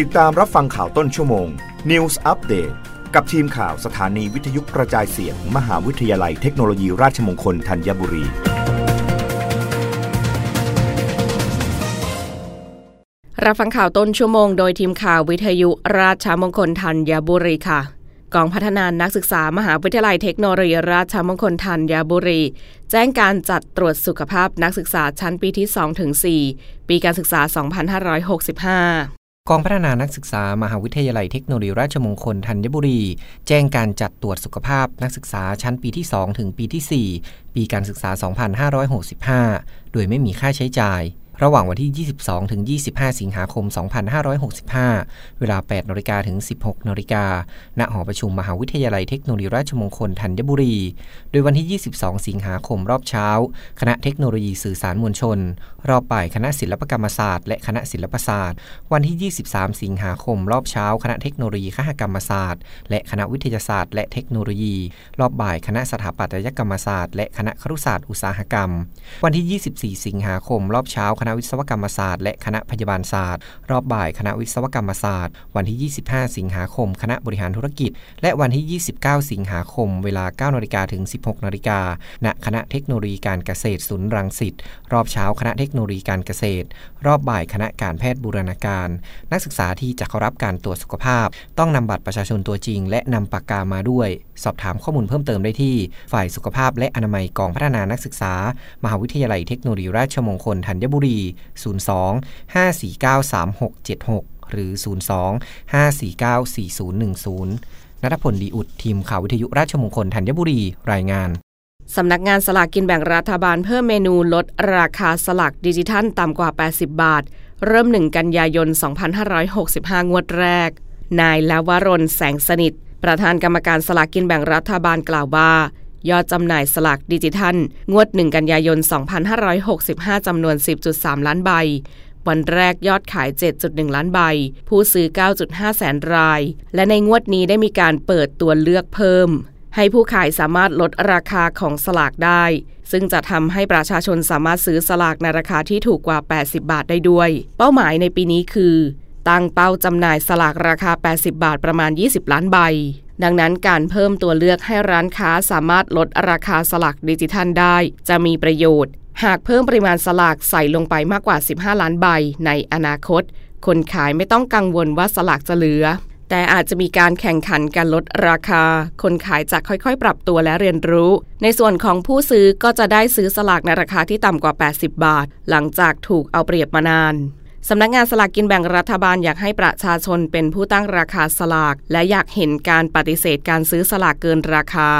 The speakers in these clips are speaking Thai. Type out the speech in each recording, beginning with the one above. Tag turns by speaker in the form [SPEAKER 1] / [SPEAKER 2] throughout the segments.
[SPEAKER 1] ติดตามรับฟังข่าวต้นชั่วโมง News Update กับทีมข่าวสถานีวิทยุกระจายเสียง มหาวิทยาลัยเทคโนโลยีราชมงคลธัญบุรี
[SPEAKER 2] รับฟังข่าวต้นชั่วโมงโดยทีมข่าววิทยุราชมงคลธัญบุรีค่ะกองพัฒนานักศึกษามหาวิทยาลัยเทคโนโลยีราชมงคลธัญบุรี แจ้งการจัดตรวจสุขภาพนักศึกษาชั้นปีที่ 2-4 ปีการศึกษา 2565
[SPEAKER 3] กองพัฒนานักศึกษามหาวิทยาลัยเทคโนโลยีราชมงคลธัญบุรี แจ้งการจัดตรวจสุขภาพนักศึกษาชั้นปีที่ 2 ถึงปีที่ 4 ปีการศึกษา 2565 โดยไม่มีค่าใช้จ่าย ระหว่างวันที่ 22 ถึง 25 สิงหาคม 2565 เวลา 8นาฬิกาถึง 16นาฬิกาณหอประชุมมหาวิทยาลัยเทคโนโลยีราชมงคลธัญบุรี โดยวันที่ 22 สิงหาคมรอบเช้า คณะเทคโนโลยีสื่อสารมวลชน รอบบ่ายคณะศิลปกรรมศาสตร์และคณะศิลปศาสตร์ วันที่ 23 สิงหาคม รอบเช้า คณะเทคโนโลยีคหกรรมศาสตร์ และคณะวิทยาศาสตร์และเทคโนโลยี รอบบ่ายคณะสถาปัตยกรรมศาสตร์ และคณะครุศาสตร์อุตสาหกรรม วันที่ 24 สิงหาคม รอบเช้าคณะวิศวกรรมศาสตร์และคณะพยาบาลศาสตร์ รอบบ่ายคณะวิศวกรรมศาสตร์ วันที่ 25 สิงหาคม คณะบริหารธุรกิจ และวันที่ 29 สิงหาคม เวลา 9นาฬิกาถึง 16นาฬิกาณคณะเทคโนโลยีการเกษตรศูนย์รังสิตรอบเช้าคณะเทคโนโลยีการเกษตร รอบบ่ายคณะการแพทย์บูรณาการ นักศึกษาที่จะเข้ารับการตรวจสุขภาพ ต้องนำบัตรประชาชนตัวจริง และนำปากกามาด้วย สอบถามข้อมูลเพิ่มเติมได้ที่ ฝ่ายสุขภาพและอนามัยกองพัฒนานักศึกษา มหาวิทยาลัยเทคโนโลยีราชมงคลธัญบุรี02 5493676 หรือ 02 5494010 นัทพลดีอุดทีมข่าววิทยุราชมงคลธัญบุรีรายงาน
[SPEAKER 2] สำนักงานสลากกินแบ่งรัฐบาลเพิ่มเมนูลดราคาสลากดิจิทัลต่ำกว่า 80 บาท เริ่ม 1 กันยายน 2565 งวดแรก นายลาวรนแสงสนิท ประธานกรรมการสลากกินแบ่งรัฐบาลกล่าวว่า ยอดจำหน่ายสลากดิจิทัล งวด 1 กันยายน 2565 จำนวน 10.3 ล้านใบ วันแรกยอดขาย 7.1 ล้านใบ ผู้ซื้อ 9.5 แสนราย และในงวดนี้ได้มีการเปิดตัวเลือกเพิ่ม ให้ผู้ขายสามารถลดราคาของสลากได้ ซึ่งจะทำให้ประชาชนสามารถซื้อสลากในราคาที่ถูกกว่า 80 บาทได้ด้วย เป้าหมายในปีนี้คือตั้งเป้าจำหน่ายสลากราคา 80 บาทประมาณ 20 ล้านใบ ดังนั้นการเพิ่มตัวเลือกให้ร้านค้าสามารถลดราคาสลากดิจิทัลได้ จะมีประโยชน์ หากเพิ่มปริมาณสลากใส่ลงไปมากกว่า 15 ล้านใบในอนาคต คนขายไม่ต้องกังวลว่าสลากจะเหลือ แต่อาจจะมีการแข่งขันการลดราคา คนขายจะค่อยๆ ปรับตัวและเรียนรู้ ในส่วนของผู้ซื้อก็จะได้ซื้อสลากในราคาที่ต่ำกว่า 80 บาท หลังจากถูกเอาเปรียบมานาน สำนักงานสลากกินแบ่งรัฐบาลอยากให้ประชาชนเป็นผู้ตั้งราคาสลาก และอยากเห็นการปฏิเสธการซื้อสลากเกินราคา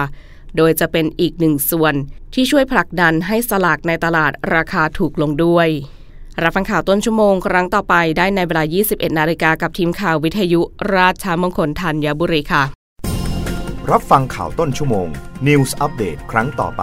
[SPEAKER 2] โดยจะเป็นอีกหนึ่งส่วน ที่ช่วยผลักดันให้สลากในตลาดราคาถูกลงด้วย รับฟังข่าวต้นชั่วโมงครั้งต่อไปได้ในเวลา 21 นาฬิกากับทีมข่าววิทยุราชมงคลธัญบุรีค่ะ
[SPEAKER 1] รับฟังข่าวต้นชั่วโมง News อัปเดตครั้งต่อไป